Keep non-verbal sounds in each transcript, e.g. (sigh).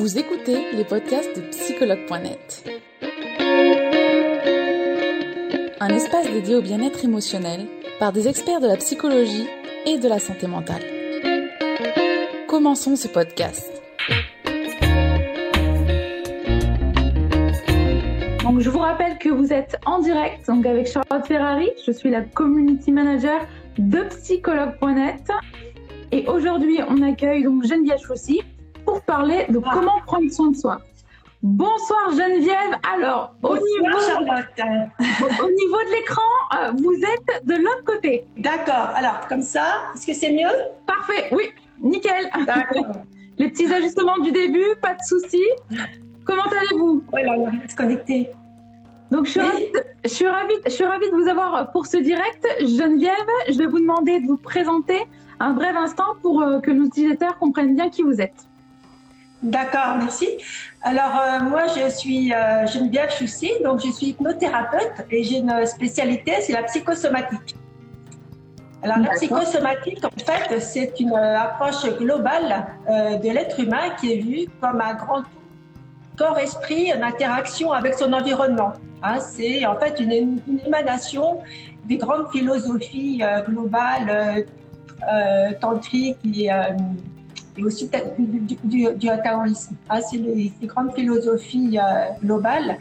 Vous écoutez les podcasts de psychologue.net. Un espace dédié au bien-être émotionnel par des experts de la psychologie et de la santé mentale. Commençons ce podcast. Je vous rappelle que vous êtes en direct donc avec Charlotte Ferrari. Je suis la community manager de psychologue.net. Et aujourd'hui, on accueille donc Geneviève Chaussy parler de Ah. comment prendre soin de soi. Bonsoir Geneviève. Alors, au Bonsoir niveau, Charlotte. (laughs) au niveau de l'écran, euh, vous êtes de l'autre côté. D'accord. Alors, comme ça, est-ce que c'est mieux? Parfait, oui, nickel. (laughs) Les petits ajustements du début, pas de soucis. Comment allez-vous? Voilà, on va se connecter. Donc, je suis, Oui. ravie de, je, suis ravie, je suis ravie de vous avoir pour ce direct. Geneviève, je vais vous demander de vous présenter un bref instant pour euh, que nos utilisateurs comprennent bien qui vous êtes. D'accord, merci. Alors, euh, moi, je suis euh, Geneviève Choussy, donc je suis hypnothérapeute et j'ai une spécialité, c'est la psychosomatique. Alors, la psychosomatique, en fait, c'est une euh, approche globale euh, de l'être humain qui est vu comme un grand corps-esprit en interaction avec son environnement. Hein, c'est en fait une, une émanation des grandes philosophies globales, tantriques et, et aussi du, du, du-. Hein, c'est les, grandes philosophies euh, globales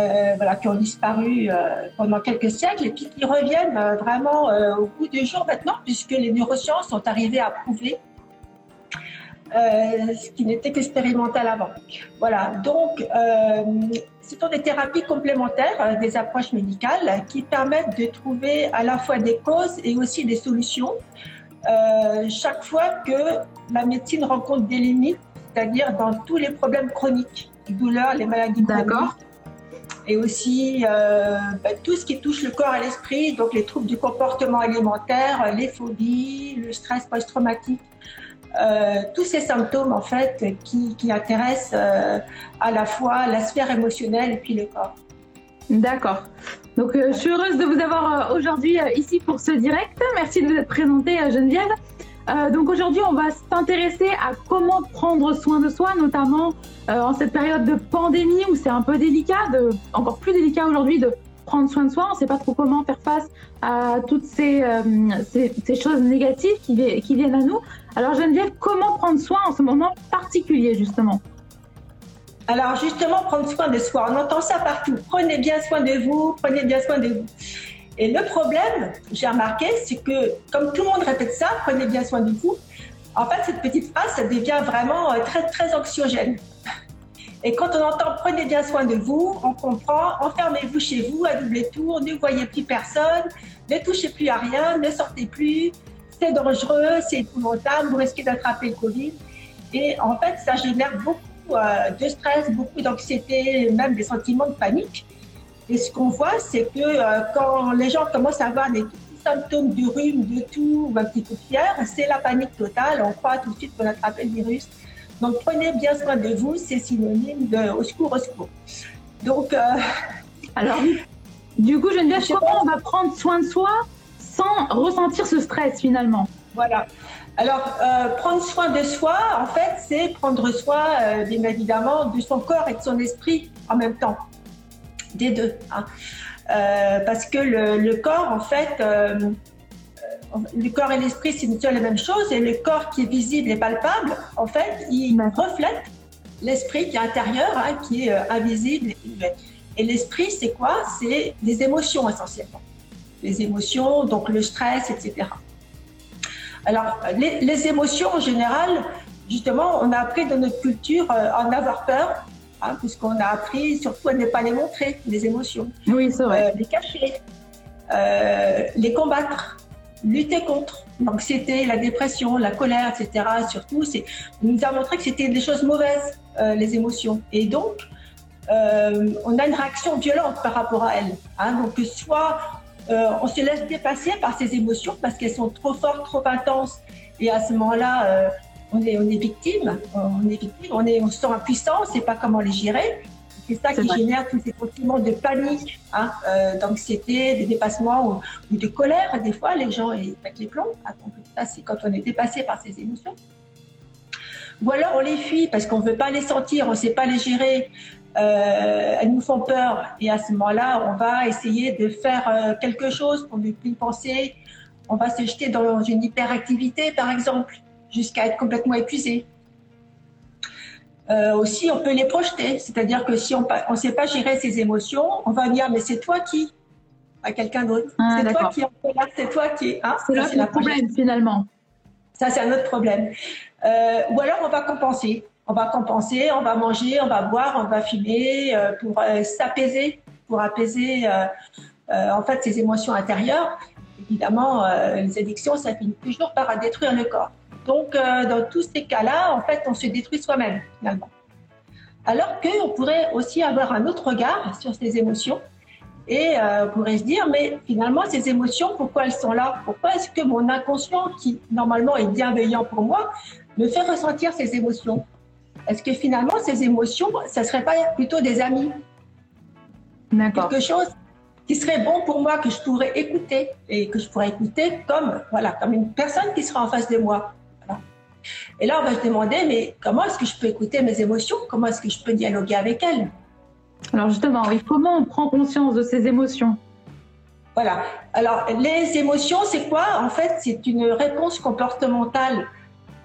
euh, voilà, qui ont disparu euh, pendant quelques siècles et puis qui reviennent vraiment au bout du jour maintenant, puisque les neurosciences sont arrivées à prouver ce qui n'était qu'expérimental avant. Voilà, donc euh, ce sont des thérapies complémentaires, des approches médicales qui permettent de trouver à la fois des causes et aussi des solutions. Chaque fois que la médecine rencontre des limites, c'est-à-dire dans tous les problèmes chroniques, les douleurs, les maladies chroniques, et aussi euh, bah, tout ce qui touche le corps et l'esprit, donc les troubles du comportement alimentaire, les phobies, le stress post-traumatique, euh, tous ces symptômes en fait qui, qui intéressent euh, à la fois la sphère émotionnelle et puis le corps. D'accord. Donc, je suis heureuse de vous avoir aujourd'hui ici pour ce direct. Merci de vous être présentée, Geneviève. Euh, donc, aujourd'hui, on va s'intéresser à comment prendre soin de soi, notamment euh, en cette période de pandémie où c'est un peu délicat, encore plus délicat aujourd'hui de prendre soin de soi. On ne sait pas trop comment faire face à toutes ces, euh, choses négatives qui, qui viennent à nous. Alors, Geneviève, comment prendre soin en ce moment particulier, justement? Alors justement, prendre soin de soi, on entend ça partout. Prenez bien soin de vous, prenez bien soin de vous. Et le problème, j'ai remarqué, c'est que comme tout le monde répète ça, prenez bien soin de vous, en fait, cette petite phrase, ça devient vraiment euh, très, très anxiogène. (laughs) Et quand on entend prenez bien soin de vous, on comprend enfermez-vous chez vous à double tour, ne voyez plus personne, ne touchez plus à rien, ne sortez plus, c'est dangereux, c'est épouvantable, vous risquez d'attraper le Covid. Et en fait, ça génère beaucoup euh, de stress, beaucoup d'anxiété, même des sentiments de panique. Et ce qu'on voit, c'est que euh, quand les gens commencent à avoir des symptômes de rhume, de tout, ou un petit peu de fièvre, c'est la panique totale. On croit tout de suite qu'on a attrapé le virus. Donc prenez bien soin de vous, c'est synonyme de au secours, au secours. Donc, euh, (laughs) Alors, du coup, Geneviève, Je sais comment on va prendre soin de soi sans ressentir ce stress finalement? Voilà. Alors, euh, prendre soin de soi, en fait, c'est prendre soin, euh, bien évidemment, de son corps et de son esprit en même temps. Des deux. hein. Euh, parce que le, corps, en fait, euh, euh, le corps et l'esprit, c'est une seule et même chose. Et le corps qui est visible et palpable, en fait, il reflète l'esprit qui est intérieur, hein, qui est invisible. et l'esprit, c'est quoi? C'est des émotions essentiellement. Les émotions, donc le stress, etc. Alors, les, les émotions en général, justement, on a appris dans notre culture à en avoir peur, hein, puisqu'on a appris surtout à ne pas les montrer, les émotions, Oui, c'est vrai. euh, les cacher, euh, les combattre, lutter contre l'anxiété, la dépression, la colère, etc. Surtout, c'est, on nous a montré que c'était des choses mauvaises, euh, les émotions. Et donc, on a une réaction violente par rapport à elles. hein. donc, soit on se laisse dépasser par ces émotions parce qu'elles sont trop fortes, trop intenses, et à ce moment-là, on, est, on est victime, on est victime, on, est, on se sent impuissant, on ne sait pas comment les gérer. C'est ça qui vrai. génère tous ces sentiments de panique, hein, euh, d'anxiété, de dépassement ou, ou de colère. Des fois, les gens pètent les plombs. Ah, donc, ça, c'est quand on est dépassé par ces émotions. ou alors on les fuit parce qu'on ne veut pas les sentir, on ne sait pas les gérer, euh, elles nous font peur. Et à ce moment-là, on va essayer de faire euh, quelque chose pour ne plus penser. On va se jeter dans une hyperactivité, par exemple, jusqu'à être complètement épuisé. Euh, aussi, on peut les projeter, c'est-à-dire que si on ne sait pas gérer ses émotions, on va dire mais c'est toi qui à quelqu'un d'autre. Ah, c'est toi qui en c'est toi qui. Hein, c'est là le problème finalement. Ça, c'est un autre problème. Euh, ou alors, on va compenser. On va compenser, on va manger, on va boire, on va fumer euh, pour s'apaiser, pour apaiser en fait ses émotions intérieures. Évidemment, les addictions, ça finit toujours par détruire le corps. Donc, dans tous ces cas-là, en fait, on se détruit soi-même finalement. Alors qu'on pourrait aussi avoir un autre regard sur ces émotions et on pourrait se dire, mais finalement, ces émotions, pourquoi elles sont là? Pourquoi est-ce que mon inconscient, qui normalement est bienveillant pour moi, me fait ressentir ces émotions? Est-ce que finalement, ces émotions, ça ne serait pas plutôt des amis? Quelque chose qui serait bon pour moi, que je pourrais écouter et que je pourrais écouter comme, voilà, comme une personne qui sera en face de moi. Et là, on va se demander, mais comment est-ce que je peux écouter mes émotions? Comment est-ce que je peux dialoguer avec elles? Alors justement, comment on prend conscience de ces émotions Voilà. Alors, les émotions, c'est quoi? En fait, c'est une réponse comportementale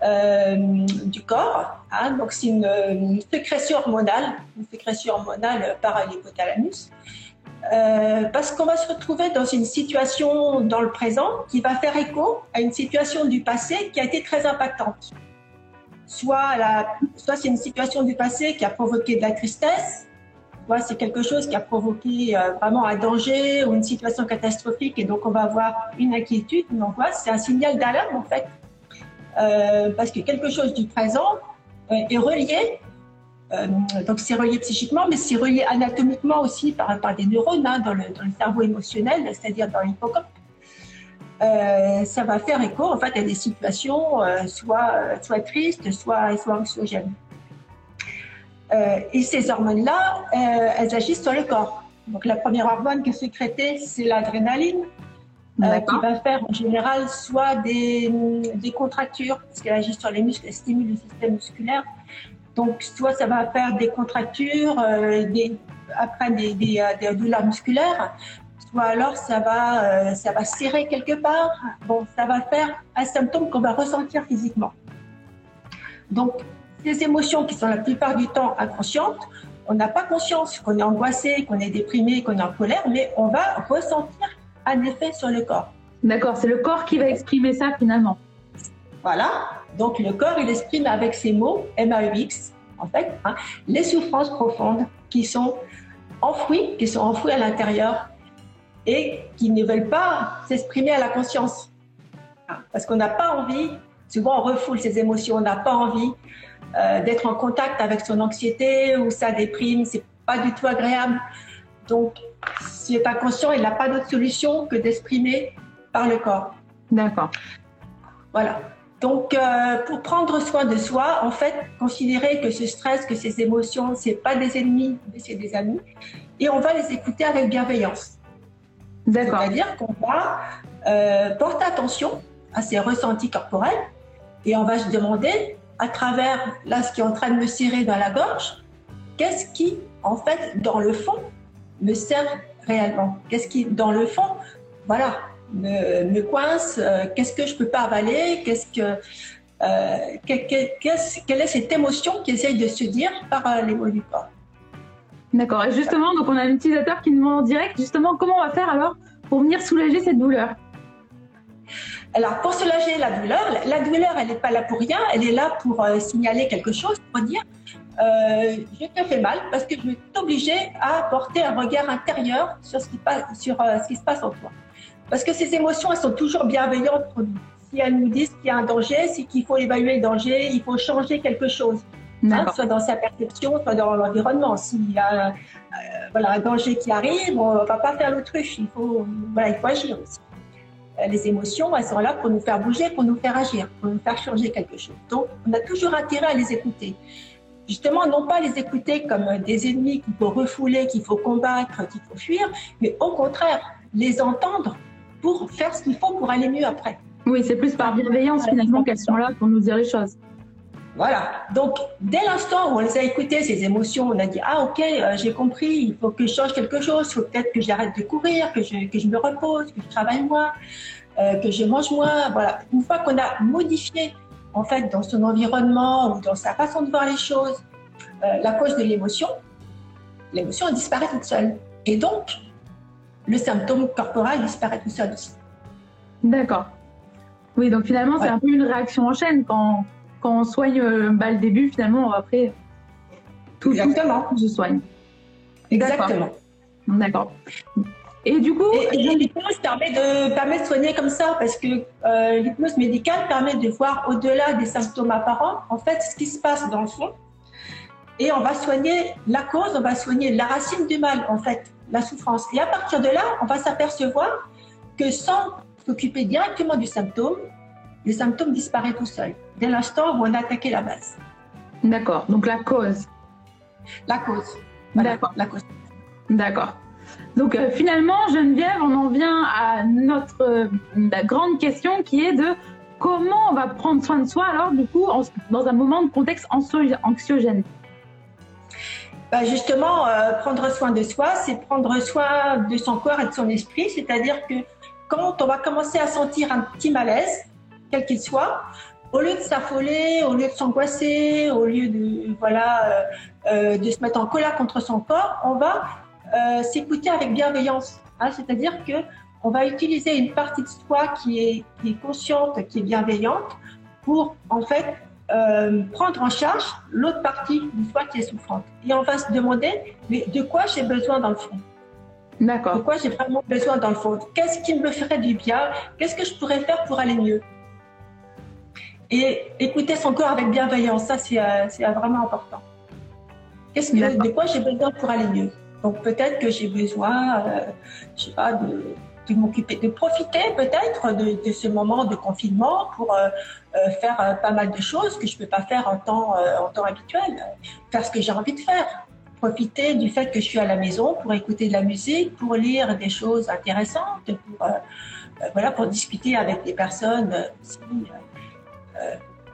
euh, du corps. Hein, donc c'est une, sécrétion hormonale, une sécrétion hormonale par l'hypothalamus. Euh, parce qu'on va se retrouver dans une situation dans le présent qui va faire écho à une situation du passé qui a été très impactante. Soit, c'est une situation du passé qui a provoqué de la tristesse, soit c'est quelque chose qui a provoqué euh, vraiment un danger ou une situation catastrophique et donc on va avoir une inquiétude, une angoisse. C'est un signal d'alarme en fait euh, parce que quelque chose du présent est relié. Euh, donc c'est relié psychiquement, mais c'est relié anatomiquement aussi par, par des neurones hein, dans, le, dans, le, cerveau émotionnel, c'est-à-dire dans l'hippocampe. ça va faire écho en fait à des situations soit, soit tristes, soit, soit anxiogènes. et ces hormones-là, elles agissent sur le corps. Donc la première hormone qui est sécrétée, c'est l'adrénaline. Euh, qui va faire en général soit des, des contractures, parce qu'elle agit sur les muscles, elle stimule le système musculaire. Donc, soit ça va faire des contractures, euh, des, après des, des, euh, des, douleurs musculaires, soit alors ça va, euh, ça va serrer quelque part. Bon, ça va faire un symptôme qu'on va ressentir physiquement. Donc, ces émotions qui sont la plupart du temps inconscientes, on n'a pas conscience qu'on est angoissé, qu'on est déprimé, qu'on est en colère, mais on va ressentir un effet sur le corps. D'accord, c'est le corps qui va exprimer ça finalement. Voilà, donc le corps, il exprime avec ses mots, M-A-U-X, en fait, hein, les souffrances profondes qui sont enfouies, qui sont enfouies à l'intérieur et qui ne veulent pas s'exprimer à la conscience. Parce qu'on n'a pas envie, souvent on refoule ses émotions, on n'a pas envie euh, d'être en contact avec son anxiété ou sa déprime, c'est pas du tout agréable. Donc, s'il est inconscient, il n'a pas d'autre solution que d'exprimer par le corps. D'accord. Voilà. Donc, euh, pour prendre soin de soi, en fait, considérer que ce stress, que ces émotions, c'est pas des ennemis, mais c'est des amis, et on va les écouter avec bienveillance. D'accord. C'est-à-dire qu'on va euh, porter attention à ces ressentis corporels, et on va se demander, à travers là ce qui est en train de me serrer dans la gorge, qu'est-ce qui, en fait, dans le fond, me sert réellement? Qu'est-ce qui, dans le fond, voilà, me, coince euh, Qu'est-ce que je peux pas avaler Qu'est-ce que euh, quelle est cette émotion qui essaye de se dire par euh, les mots du corps D'accord. Et justement, donc on a un utilisateur qui nous demande en direct, justement, comment on va faire alors pour venir soulager cette douleur? Alors, pour soulager la douleur, la douleur, elle n'est pas là pour rien, elle est là pour signaler quelque chose, pour dire je te fais mal parce que je vais t'obliger à porter un regard intérieur sur ce qui, passe, sur, ce qui se passe en toi. Parce que ces émotions, elles sont toujours bienveillantes pour nous. Si elles nous disent qu'il y a un danger, c'est qu'il faut évaluer le danger, il faut changer quelque chose. Hein, soit dans sa perception, soit dans l'environnement. S'il y a euh, voilà, un danger qui arrive, on ne va pas faire l'autruche, il faut, voilà, il faut agir aussi. Euh, les émotions, elles sont là pour nous faire bouger, pour nous faire agir, pour nous faire changer quelque chose. Donc, on a toujours intérêt à les écouter justement, non pas les écouter comme des ennemis qu'il faut refouler, qu'il faut combattre, qu'il faut fuir, mais au contraire, les entendre pour faire ce qu'il faut pour aller mieux après. Oui, c'est plus par bienveillance finalement qu'elles sont là pour nous dire les choses. Voilà. Donc, dès l'instant où on les a écoutées, ces émotions, on a dit Ah, ok, euh, j'ai compris, il faut que je change quelque chose, il faut peut-être que j'arrête de courir, que je, que je me repose, que je travaille moins, euh, que je mange moins. Voilà. Une fois qu'on a modifié, en fait, dans son environnement ou dans sa façon de voir les choses, euh, la cause de l'émotion, l'émotion disparaît toute seule. Et donc, le symptôme corporel disparaît tout seul aussi. D'accord. Oui, donc finalement, c'est un peu une réaction en chaîne quand quand on soigne euh, bah, le début, finalement, après, tout, Exactement. se soigne. Exactement. D'accord. Et du coup. l'hypnose permet de, permet de soigner comme ça, parce que euh, l'hypnose médicale permet de voir au-delà des symptômes apparents, en fait, ce qui se passe dans le fond. Et on va soigner la cause, on va soigner la racine du mal, en fait, la souffrance. Et à partir de là, on va s'apercevoir que sans s'occuper directement du symptôme, le symptôme disparaît tout seul, dès l'instant où on a attaqué la base. D'accord, donc la cause. La cause. D'accord. La cause. D'accord. Donc euh, finalement, Geneviève, on en vient à notre euh, grande question qui est de comment on va prendre soin de soi alors du coup dans un moment de contexte anxiogène. Bah justement, euh, prendre soin de soi, c'est prendre soin de son corps et de son esprit, c'est-à-dire que quand on va commencer à sentir un petit malaise, quel qu'il soit, au lieu de s'affoler, au lieu de s'angoisser, au lieu de voilà euh, euh, de se mettre en colère contre son corps, on va s'écouter avec bienveillance. Hein, C'est-à-dire que on va utiliser une partie de soi qui est, qui est consciente, qui est bienveillante, pour en fait prendre en charge l'autre partie de soi qui est souffrante. Et on va se demander mais de quoi j'ai besoin dans le fond? D'accord. De quoi j'ai vraiment besoin dans le fond? Qu'est-ce qui me ferait du bien? Qu'est-ce que je pourrais faire pour aller mieux? Et écouter son corps avec bienveillance, ça c'est euh, vraiment important. Qu'est-ce que, de quoi j'ai besoin pour aller mieux? Donc peut-être que j'ai besoin, euh, je sais pas, de, de de profiter peut-être de, de, ce moment de confinement pour euh, euh faire euh, pas mal de choses que je peux pas faire en temps, en temps habituel, faire ce que j'ai envie de faire. Profiter du fait que je suis à la maison pour écouter de la musique, pour lire des choses intéressantes, pour voilà, pour discuter avec des personnes. Si,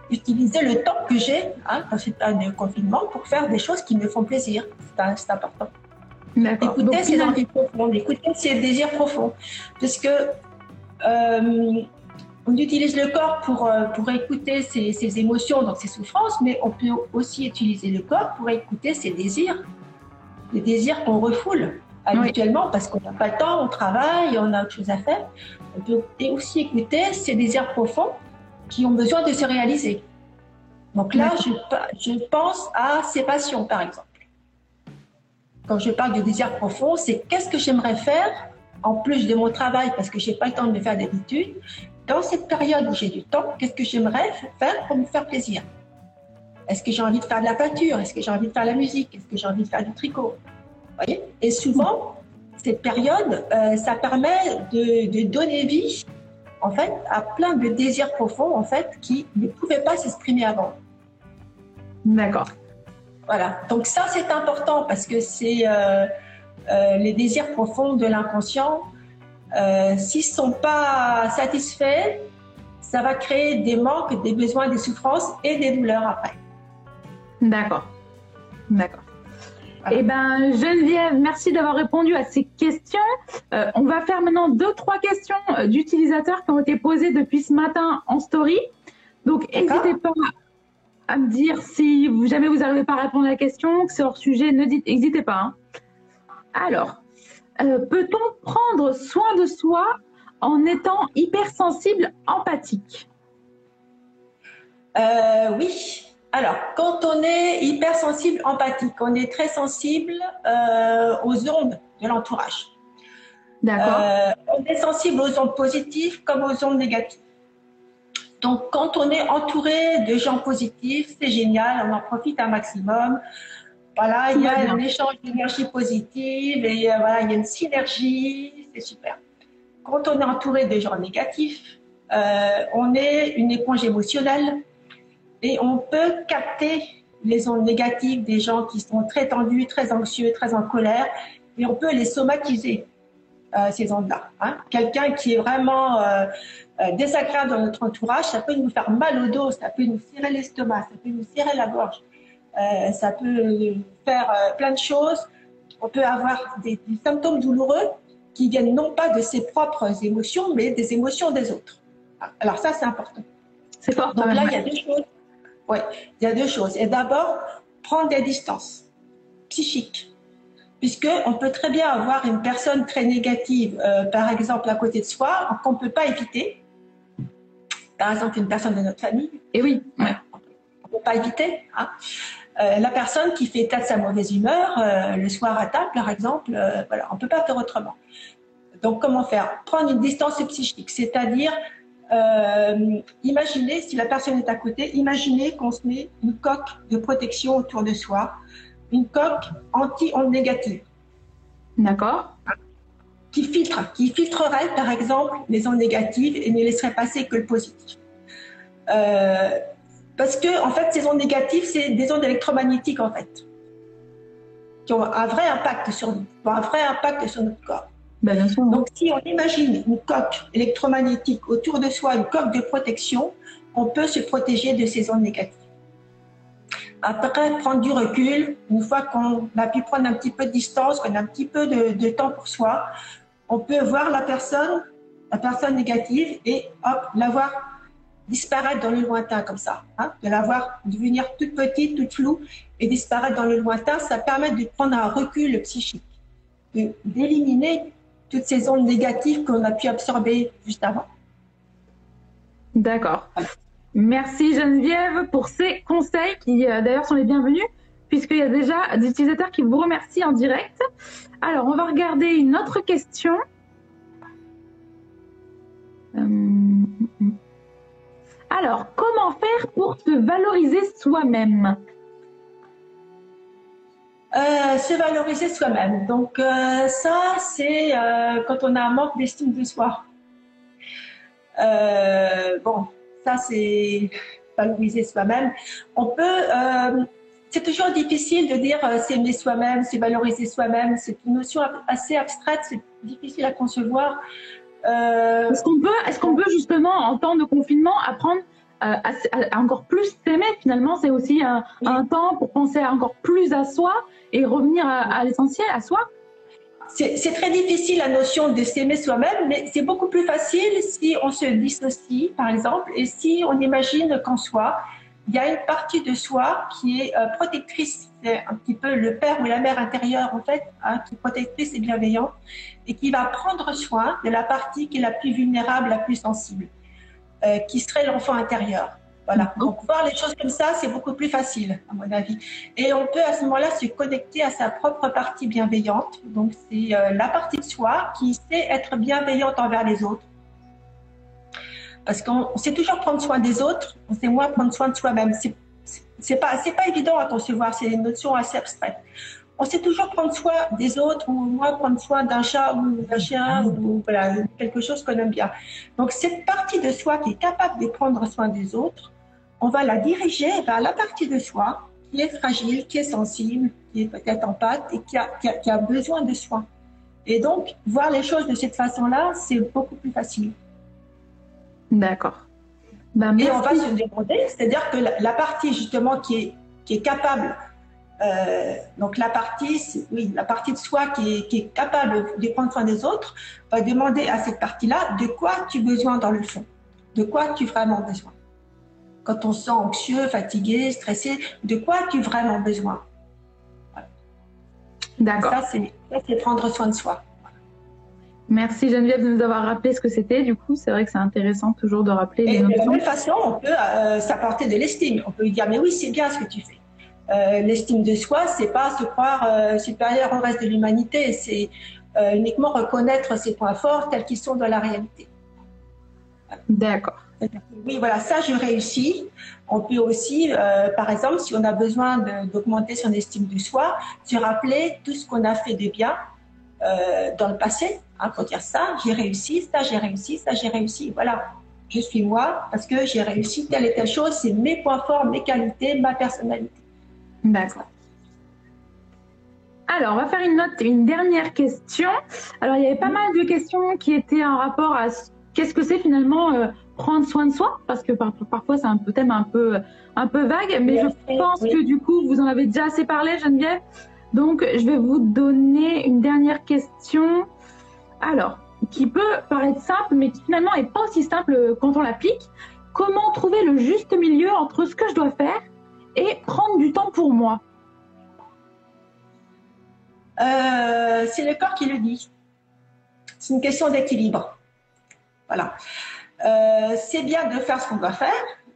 utiliser le temps que j'ai hein, quand c'est un confinement pour faire des choses qui me font plaisir. C'est important. Écouter ses envies profondes, écouter ses désirs profonds. Parce que euh, on utilise le corps pour, euh, pour écouter ses, ses, émotions, donc ses souffrances, mais on peut aussi utiliser le corps pour écouter ses désirs. Les désirs qu'on refoule habituellement parce qu'on n'a pas le temps, on travaille, on a autre chose à faire. On peut aussi écouter ses désirs profonds qui ont besoin de se réaliser. Donc là, je, je, pense à ces passions, par exemple. Quand je parle de désir profond, c'est qu'est-ce que j'aimerais faire en plus de mon travail, parce que je n'ai pas le temps de le faire d'habitude. Dans cette période où j'ai du temps, qu'est-ce que j'aimerais faire pour me faire plaisir? Est-ce que j'ai envie de faire de la peinture? Est-ce que j'ai envie de faire de la musique? Est-ce que j'ai envie de faire du tricot? Voyez? Et souvent, cette période, euh, ça permet de, de donner vie en fait, à plein de désirs profonds, en fait, qui ne pouvaient pas s'exprimer avant. D'accord. Voilà. Donc ça, c'est important parce que c'est euh, euh, les désirs profonds de l'inconscient. Euh, S'ils ne sont pas satisfaits, ça va créer des manques, des besoins, des souffrances et des douleurs après. D'accord. D'accord. Eh ben, Geneviève, merci d'avoir répondu à ces questions. Euh, on va faire maintenant deux, trois questions d'utilisateurs qui ont été posées depuis ce matin en story. Donc, n'hésitez pas à me dire si jamais vous n'arrivez pas à répondre à la question, que c'est hors sujet, n'hésitez pas. Hein. Alors, euh, peut-on prendre soin de soi en étant hypersensible, empathique? Oui, alors, quand on est hypersensible, empathique, on est très sensible euh, aux ondes de l'entourage. D'accord. Euh, on est sensible aux ondes positives comme aux ondes négatives. Donc, quand on est entouré de gens positifs, c'est génial, on en profite un maximum. Voilà, il y a un échange d'énergie positive et euh, voilà, il y a une synergie, c'est super. Quand on est entouré de gens négatifs, on est une éponge émotionnelle et on peut capter les ondes négatives des gens qui sont très tendus, très anxieux, très en colère, et on peut les somatiser. Ces ondes-là. Hein. Quelqu'un qui est vraiment désagréable dans notre entourage, ça peut nous faire mal au dos, ça peut nous serrer l'estomac, ça peut nous serrer la gorge, ça peut faire plein de choses. On peut avoir des, des symptômes douloureux qui viennent non pas de ses propres émotions, mais des émotions des autres. Alors ça, c'est important. C'est fort. Donc là, il y a deux choses. Oui, il y a deux choses. Et d'abord, prendre des distances psychiques. Puisqu'on peut très bien avoir une personne très négative, euh, par exemple, à côté de soi, qu'on ne peut pas éviter. Par exemple, une personne de notre famille. Et oui, on ne peut pas éviter. Hein. Euh, la personne qui fait état de sa mauvaise humeur euh, le soir à table, par exemple, voilà, on ne peut pas faire autrement. Donc, comment faire? Prendre une distance psychique, c'est-à-dire euh, imaginez, si la personne est à côté, imaginez qu'on se met une coque de protection autour de soi, une coque anti-ondes négatives. D'accord. Qui filtre, qui filtrerait par exemple les ondes négatives et ne laisserait passer que le positif. Euh, parce que en fait, ces ondes négatives, c'est des ondes électromagnétiques en fait, qui ont un vrai impact sur nous, un vrai impact sur notre corps. Ben, Donc, si on imagine une coque électromagnétique autour de soi, une coque de protection, on peut se protéger de ces ondes négatives. Après, prendre du recul, une fois qu'on a pu prendre un petit peu de distance, qu'on a un petit peu de, temps pour soi, on peut voir la personne, la personne négative, et hop, la voir disparaître dans le lointain comme ça, hein, de la voir devenir toute petite, toute floue, et disparaître dans le lointain, ça permet de prendre un recul psychique, d'éliminer toutes ces ondes négatives qu'on a pu absorber juste avant. D'accord. Merci Geneviève pour ces conseils qui euh, d'ailleurs sont les bienvenus puisqu'il y a déjà des utilisateurs qui vous remercient en direct. Alors on va regarder une autre question. Euh, alors, comment faire pour se valoriser soi-même? Euh, se valoriser soi-même. Donc ça, c'est quand on a un manque d'estime de soi. bon, ça c'est valoriser soi-même. On peut, c'est toujours difficile de dire s'aimer soi-même, se valoriser soi-même. C'est une notion assez abstraite, c'est difficile à concevoir. est-ce qu'on peut, est-ce qu'on peut justement en temps de confinement apprendre à, encore plus s'aimer? Finalement c'est aussi un, un, temps pour penser encore plus à soi et revenir à, l'essentiel, à soi c'est très difficile la notion de s'aimer soi-même, mais c'est beaucoup plus facile si on se dissocie, par exemple, et si on imagine qu'en soi, il y a une partie de soi qui est euh, protectrice, c'est un petit peu le père ou la mère intérieure en fait, hein, qui est protectrice et bienveillante, et qui va prendre soin de la partie qui est la plus vulnérable, la plus sensible, euh, qui serait l'enfant intérieur. Voilà. Donc, voir les choses comme ça, c'est beaucoup plus facile, à mon avis. Et on peut à ce moment-là se connecter à sa propre partie bienveillante. Donc, c'est euh, la partie de soi qui sait être bienveillante envers les autres. Parce qu'on sait toujours prendre soin des autres, on sait moins prendre soin de soi-même. C'est pas, c'est pas évident à concevoir, c'est une notion assez abstraite. On sait toujours prendre soin des autres ou moins prendre soin d'un chat ou d'un chien ou voilà, quelque chose qu'on aime bien. Donc cette partie de soi qui est capable de prendre soin des autres, on va la diriger vers la partie de soi qui est fragile, qui est sensible, qui est peut-être en pâte et qui a, besoin de soins. Et donc, voir les choses de cette façon-là, c'est beaucoup plus facile. D'accord. Ben, et on va se demander, c'est-à-dire que la, partie justement qui est, qui est capable, euh, donc la partie, oui, la partie de soi qui est, qui est capable de prendre soin des autres, va demander à cette partie-là de quoi tu as besoin dans le fond, de quoi tu as vraiment besoin quand on se sent anxieux, fatigué, stressé, de quoi as-tu vraiment besoin? D'accord. Ça, c'est prendre soin de soi. Merci Geneviève de nous avoir rappelé ce que c'était. Du coup, c'est vrai que c'est intéressant toujours de rappeler les notions. De la même façon, on peut euh, s'apporter de l'estime. On peut lui dire, mais oui, c'est bien ce que tu fais. Euh, l'estime de soi, c'est pas se croire euh, supérieur au reste de l'humanité, c'est uniquement reconnaître ses points forts tels qu'ils sont dans la réalité. D'accord. Oui, voilà, ça, je réussis. On peut aussi, euh, par exemple, si on a besoin d'augmenter son estime de soi, se rappeler tout ce qu'on a fait de bien euh, dans le passé, hein, pour dire ça, j'ai réussi, ça, j'ai réussi, ça, j'ai réussi. Voilà, je suis moi parce que j'ai réussi telle et telle chose, c'est mes points forts, mes qualités, ma personnalité. D'accord. Alors, on va faire une note, une dernière question. Alors, il y avait pas mal de questions qui étaient en rapport à qu'est-ce que c'est finalement euh, prendre soin de soi, parce que parfois c'est un peu, thème un peu, un peu vague, mais je pense que du coup, vous en avez déjà assez parlé, Geneviève. Donc, je vais vous donner une dernière question. Alors, qui peut paraître simple, mais qui finalement est pas aussi simple quand on l'applique. Comment trouver le juste milieu entre ce que je dois faire et prendre du temps pour moi? Euh, C'est le corps qui le dit. C'est une question d'équilibre. Voilà. Euh, c'est bien de faire ce qu'on doit faire.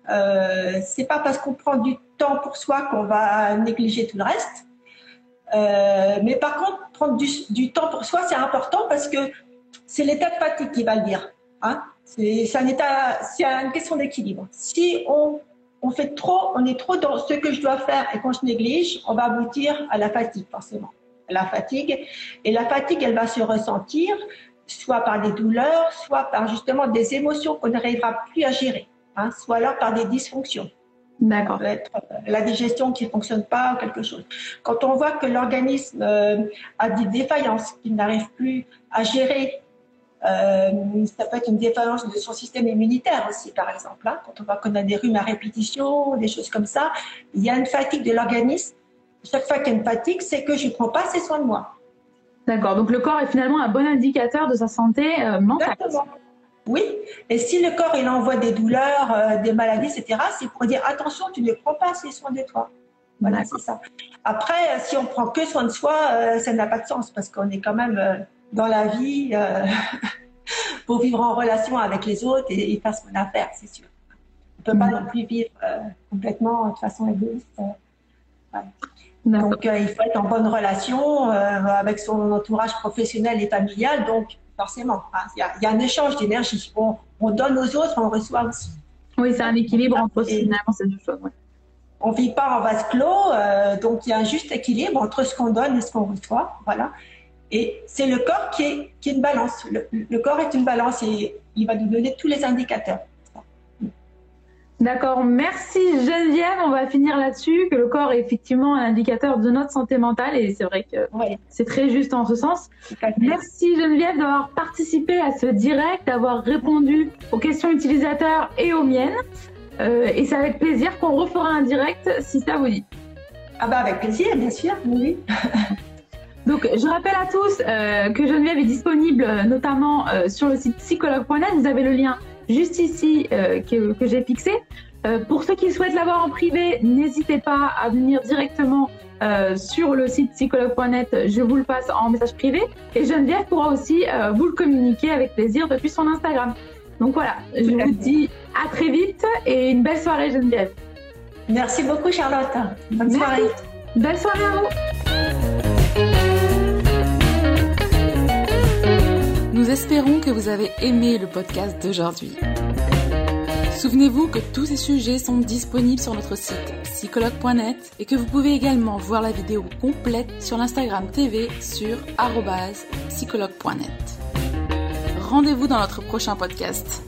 Euh, c'est pas parce qu'on prend du temps pour soi qu'on va négliger tout le reste. Euh, mais par contre, prendre du, temps pour soi, c'est important parce que c'est l'état de fatigue qui va le dire. Hein c'est un état, c'est une question d'équilibre. Si on, fait trop, on est trop dans ce que je dois faire et qu'on se néglige, on va aboutir à la fatigue forcément, la fatigue. Et la fatigue, elle va se ressentir soit par des douleurs, soit par justement des émotions qu'on n'arrivera plus à gérer, hein, soit alors par des dysfonctions. D'accord. être euh, la digestion qui ne fonctionne pas ou quelque chose. Quand on voit que l'organisme euh, a des défaillances, qu'il n'arrive plus à gérer, euh, ça peut être une défaillance de son système immunitaire aussi, par exemple. Hein. quand on voit qu'on a des rhumes à répétition, des choses comme ça, il y a une fatigue de l'organisme. Chaque fois qu'il y a une fatigue, c'est que je ne prends pas assez soin de moi. D'accord. Donc le corps est finalement un bon indicateur de sa santé mentale. Exactement. Oui, et si le corps il envoie des douleurs, euh, des maladies, etc., c'est pour dire attention, tu ne prends pas assez soin de toi. Voilà, c'est ça. Après, si on prend que soin de soi, euh, ça n'a pas de sens parce qu'on est quand même euh, dans la vie (laughs) pour vivre en relation avec les autres et, faire ce qu'on a à faire, c'est sûr. On ne peut pas non plus vivre complètement de façon égoïste. Donc, il faut être en bonne relation avec son entourage professionnel et familial. Donc, forcément. Hein. Il y, a, un échange d'énergie. On, donne aux autres, on reçoit aussi. Oui, c'est un équilibre entre finalement ces deux choses. On ne vit pas en vase clos, euh, donc il y a un juste équilibre entre ce qu'on donne et ce qu'on reçoit. Voilà. Et c'est le corps qui est, qui est une balance. le, corps est une balance et il va nous donner tous les indicateurs. D'accord, merci Geneviève. On va finir là-dessus, que le corps est effectivement un indicateur de notre santé mentale et c'est vrai que c'est très juste en ce sens. Merci Geneviève d'avoir participé à ce direct, d'avoir répondu aux questions utilisateurs et aux miennes. Euh, et c'est avec plaisir qu'on refera un direct si ça vous dit. Ah bah avec plaisir, bien sûr, oui. (laughs) Donc, je rappelle à tous euh, que Geneviève est disponible euh, notamment sur le site psychologue.net. Vous avez le lien juste ici euh, que, que j'ai fixé. Euh, pour ceux qui souhaitent l'avoir en privé, n'hésitez pas à venir directement euh, sur le site psychologue.net, je vous le passe en message privé. Et Geneviève pourra aussi vous le communiquer avec plaisir depuis son Instagram. Donc voilà, je vous dis à très vite et une belle soirée Geneviève. Merci beaucoup Charlotte. Bonne soirée. Belle soirée à vous. Nous espérons que vous avez aimé le podcast d'aujourd'hui. Souvenez-vous que tous ces sujets sont disponibles sur notre site psychologue.net et que vous pouvez également voir la vidéo complète sur l'Instagram TV sur psychologue.net. Rendez-vous dans notre prochain podcast.